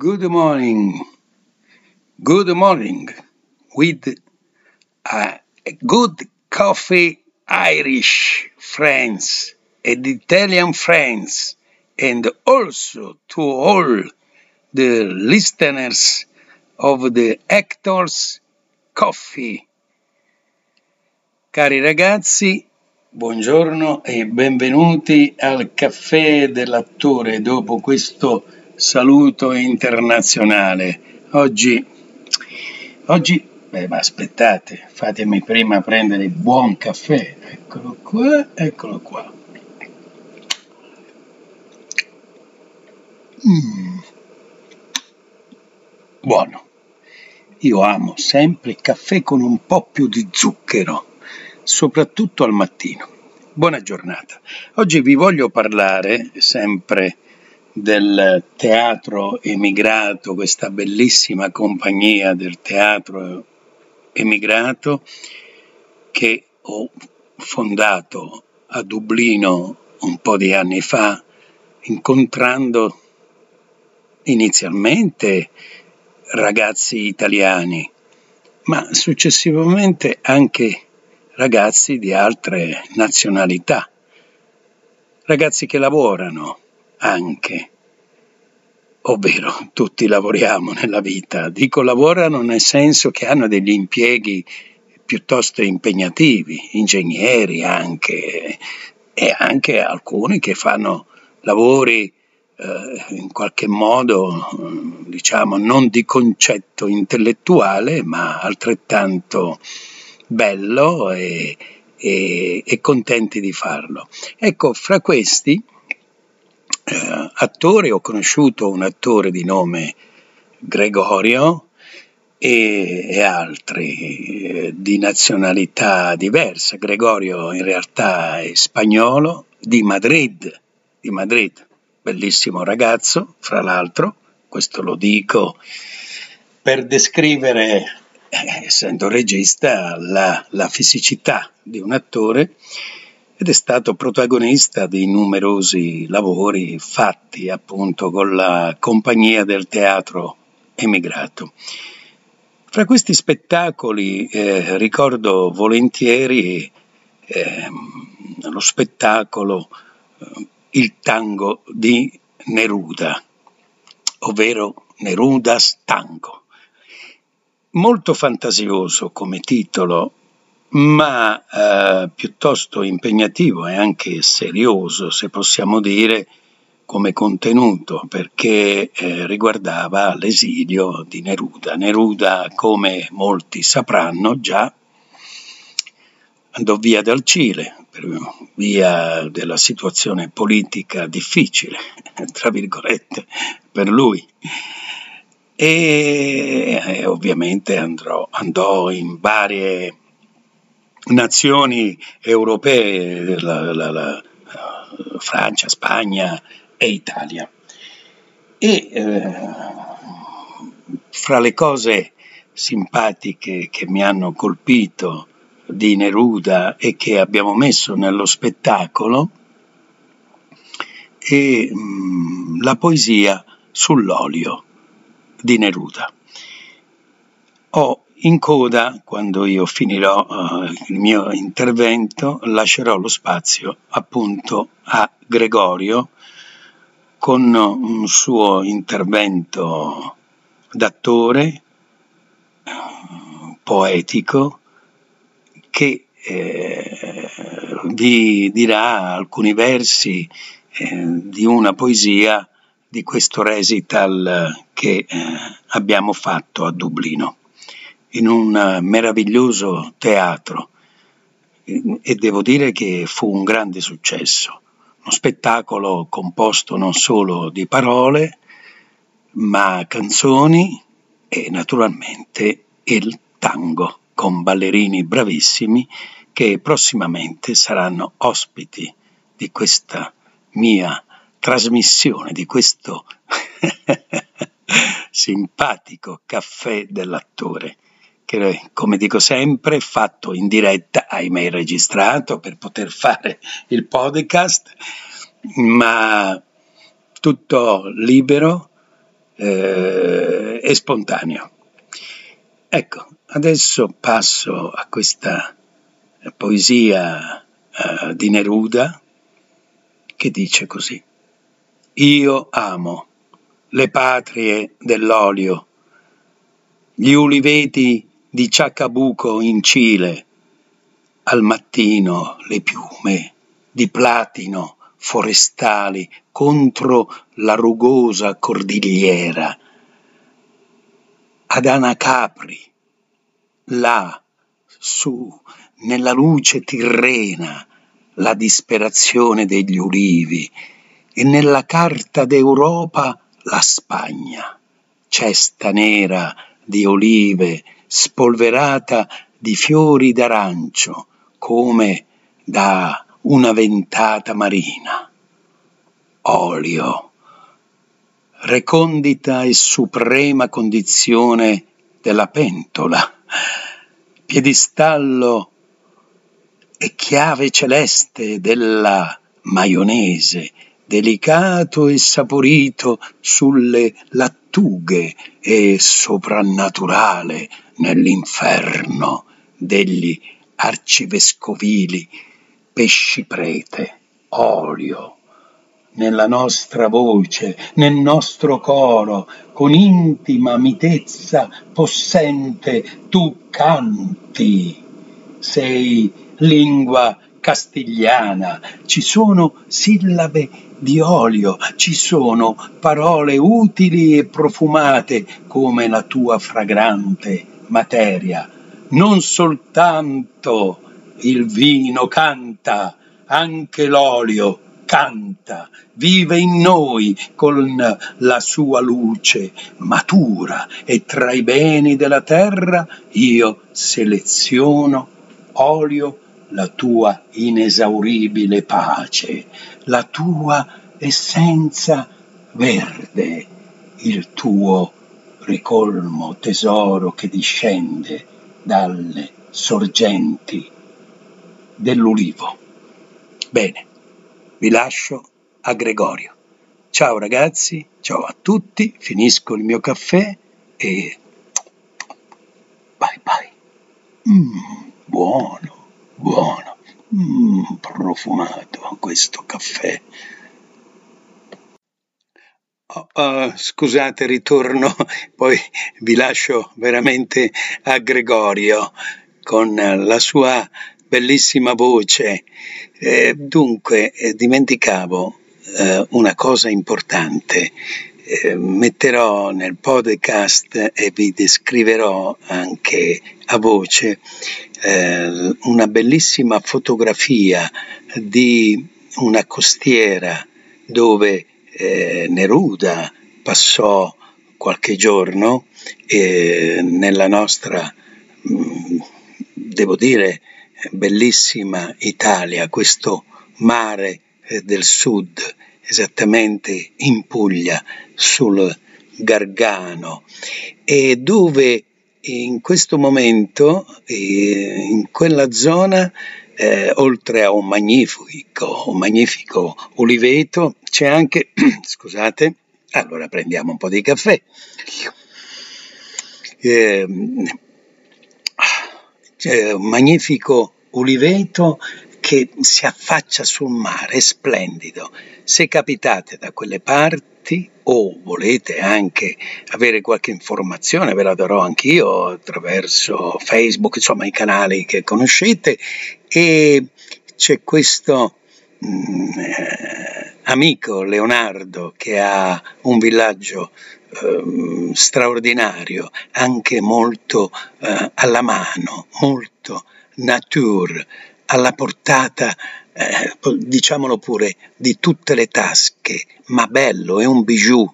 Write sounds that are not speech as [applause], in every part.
Good morning. Good morning. With a good coffee, Irish friends and Italian friends, and also to all the listeners of the Actors Coffee. Cari ragazzi, buongiorno e benvenuti al caffè dell'attore dopo questo saluto internazionale. Oggi, oggi, beh, ma aspettate, fatemi prima prendere il buon caffè. Eccolo qua, eccolo qua. Mm. Buono. Io amo sempre il caffè con un po' più di zucchero soprattutto al mattino. Buona giornata. Oggi vi voglio parlare sempre del teatro emigrato, questa bellissima compagnia del teatro emigrato che ho fondato a Dublino un po' di anni fa, incontrando inizialmente ragazzi italiani, ma successivamente anche ragazzi di altre nazionalità, ragazzi che lavorano anche, ovvero tutti lavoriamo nella vita, dico lavorano nel senso che hanno degli impieghi piuttosto impegnativi, ingegneri anche, e anche alcuni che fanno lavori eh, in qualche modo, diciamo, non di concetto intellettuale, ma altrettanto bello e, e, e contenti di farlo. Ecco, fra questi eh, attori ho conosciuto un attore di nome Gregorio e, e altri eh, di nazionalità diversa. Gregorio in realtà è spagnolo di Madrid, di Madrid, bellissimo ragazzo, fra l'altro, questo lo dico per descrivere eh, essendo regista, la, la fisicità di un attore ed è stato protagonista di numerosi lavori fatti appunto con la compagnia del teatro emigrato. Fra questi spettacoli eh, ricordo volentieri eh, lo spettacolo eh, Il tango di Neruda, ovvero Neruda's Tango molto fantasioso come titolo, ma eh, piuttosto impegnativo e anche serioso, se possiamo dire, come contenuto, perché eh, riguardava l'esilio di Neruda. Neruda, come molti sapranno già, andò via dal Cile per via della situazione politica difficile, [laughs] tra virgolette, per lui e eh, ovviamente andrò, andò in varie nazioni europee, la, la, la, Francia, Spagna e Italia. E eh, fra le cose simpatiche che mi hanno colpito di Neruda e che abbiamo messo nello spettacolo è mm, la poesia sull'olio di Neruda. Ho in coda, quando io finirò uh, il mio intervento, lascerò lo spazio appunto a Gregorio con un suo intervento d'attore poetico che eh, vi dirà alcuni versi eh, di una poesia di questo recital che eh, abbiamo fatto a Dublino, in un eh, meraviglioso teatro. E devo dire che fu un grande successo, uno spettacolo composto non solo di parole, ma canzoni e naturalmente il tango con ballerini bravissimi che prossimamente saranno ospiti di questa mia trasmissione di questo [laughs] simpatico caffè dell'attore che come dico sempre fatto in diretta, ahimè registrato per poter [laughs] fare il podcast, ma tutto libero eh, è spontaneo. Ecco, adesso passo a questa poesia eh, di Neruda che dice così. Io amo le patrie dell'olio, gli uliveti di Ciacabuco in Cile, al mattino le piume di platino forestali contro la rugosa cordigliera. Ad Anacapri, là, su, nella luce tirrena, la disperazione degli ulivi, e nella carta d'Europa la Spagna, cesta nera di olive, spolverata di fiori d'arancio, come da una ventata marina. Olio, recondita e suprema condizione della pentola, piedistallo e chiave celeste della maionese, delicato e saporito sulle lattughe e soprannaturale nell'inferno degli arcivescovili pesci prete, olio, nella nostra voce, nel nostro coro, con intima mitezza possente tu canti. Sei lingua castigliana, ci sono sillabe di olio, ci sono parole utili e profumate come la tua fragrante materia. Non soltanto il vino canta, anche l'olio canta, vive in noi con la sua luce matura e tra i beni della terra io seleziono olio la tua inesauribile pace, la tua essenza verde, il tuo ricolmo tesoro che discende dalle sorgenti dell'ulivo. Bene, vi lascio a Gregorio. Ciao ragazzi, ciao a tutti, finisco il mio caffè e bye bye. Mm, buono, buono, mm, profumato questo caffè. Oh, uh, scusate, ritorno, [laughs] poi vi lascio veramente a Gregorio con la sua bellissima voce. Eh, dunque, eh, dimenticavo eh, una cosa importante. Eh, metterò nel podcast e vi descriverò anche a voce eh, una bellissima fotografia di una costiera dove eh, Neruda passò qualche giorno nella nostra, mh, mm, devo dire, bellissima Italia, questo mare eh, del sud, esattamente in Puglia, sul Gargano, e dove in questo momento, eh, in quella zona, eh, oltre a un magnifico, un magnifico uliveto, c'è anche, [clears throat] scusate, allora prendiamo un po' di caffè. Eh, c'è un magnifico uliveto che si affaccia sul mare, è splendido. Se capitate da quelle parti o volete anche avere qualche informazione, ve la darò anch'io attraverso Facebook, insomma i canali che conoscete, e c'è questo mm, eh, amico Leonardo che ha un villaggio eh, straordinario, anche molto eh, alla mano, molto nature, alla portata, eh, diciamolo pure, di tutte le tasche, ma bello, è un bijou,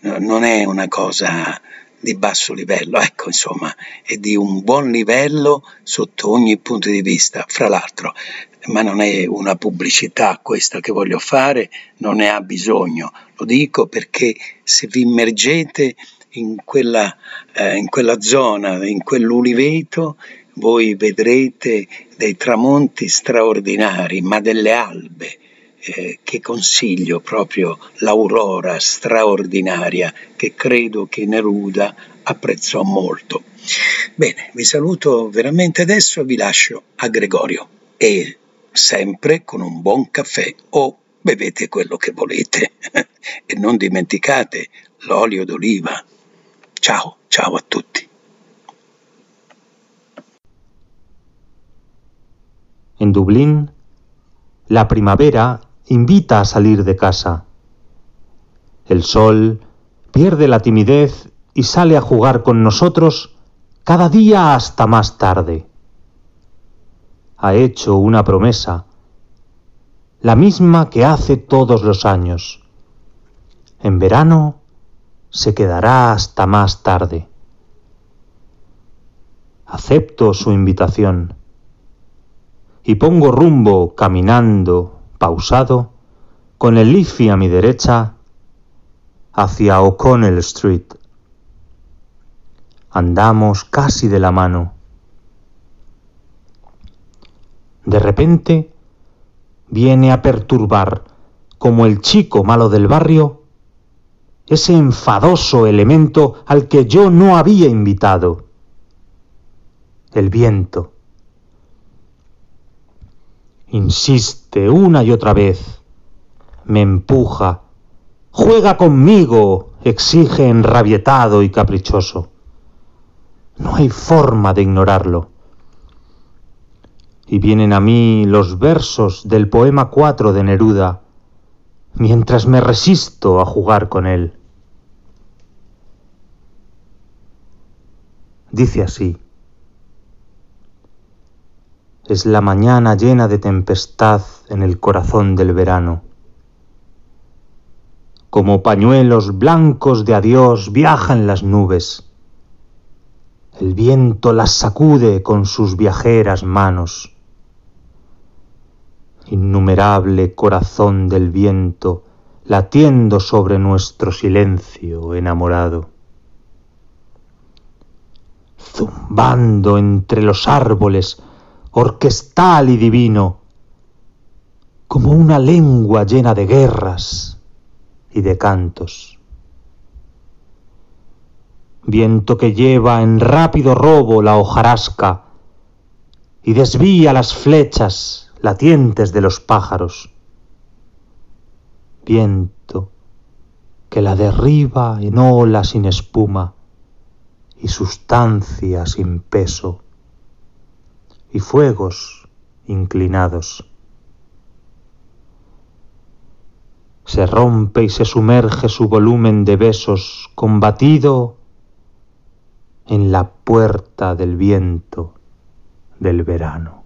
non è una cosa di basso livello, ecco insomma, è di un buon livello sotto ogni punto di vista. Fra l'altro, ma non è una pubblicità questa che voglio fare, non ne ha bisogno, lo dico perché se vi immergete in quella, eh, in quella zona, in quell'uliveto, voi vedrete dei tramonti straordinari, ma delle albe eh, che consiglio proprio l'Aurora straordinaria che credo che Neruda apprezzò molto. Bene, vi saluto veramente adesso e vi lascio a Gregorio e sempre con un buon caffè o bevete quello che volete [laughs] e non dimenticate l'olio d'oliva. Ciao, ciao a tutti. En Dublín, la primavera invita a salir de casa. El sol pierde la timidez y sale a jugar con nosotros cada día hasta más tarde. Ha hecho una promesa, la misma que hace todos los años. En verano se quedará hasta más tarde. Acepto su invitación y pongo rumbo caminando, pausado, con el Liffey a mi derecha, hacia O'Connell Street. Andamos casi de la mano. De repente viene a perturbar, como el chico malo del barrio, ese enfadoso elemento al que yo no había invitado, el viento. Insiste una y otra vez, me empuja, juega conmigo, exige enrabietado y caprichoso. No hay forma de ignorarlo. Y vienen a mí los versos del poema 4 de Neruda, mientras me resisto a jugar con él. Dice así, es la mañana llena de tempestad en el corazón del verano. Como pañuelos blancos de adiós viajan las nubes el viento las sacude con sus viajeras manos. Innumerable corazón del viento, latiendo sobre nuestro silencio enamorado. Zumbando entre los árboles, orquestal y divino, como una lengua llena de guerras y de cantos viento que lleva en rápido robo la hojarasca y desvía las flechas latientes de los pájaros. Viento que la derriba en ola sin espuma y sustancia sin peso, y fuegos inclinados. Se rompe y se sumerge su volumen de besos combatido en la puerta del viento del verano.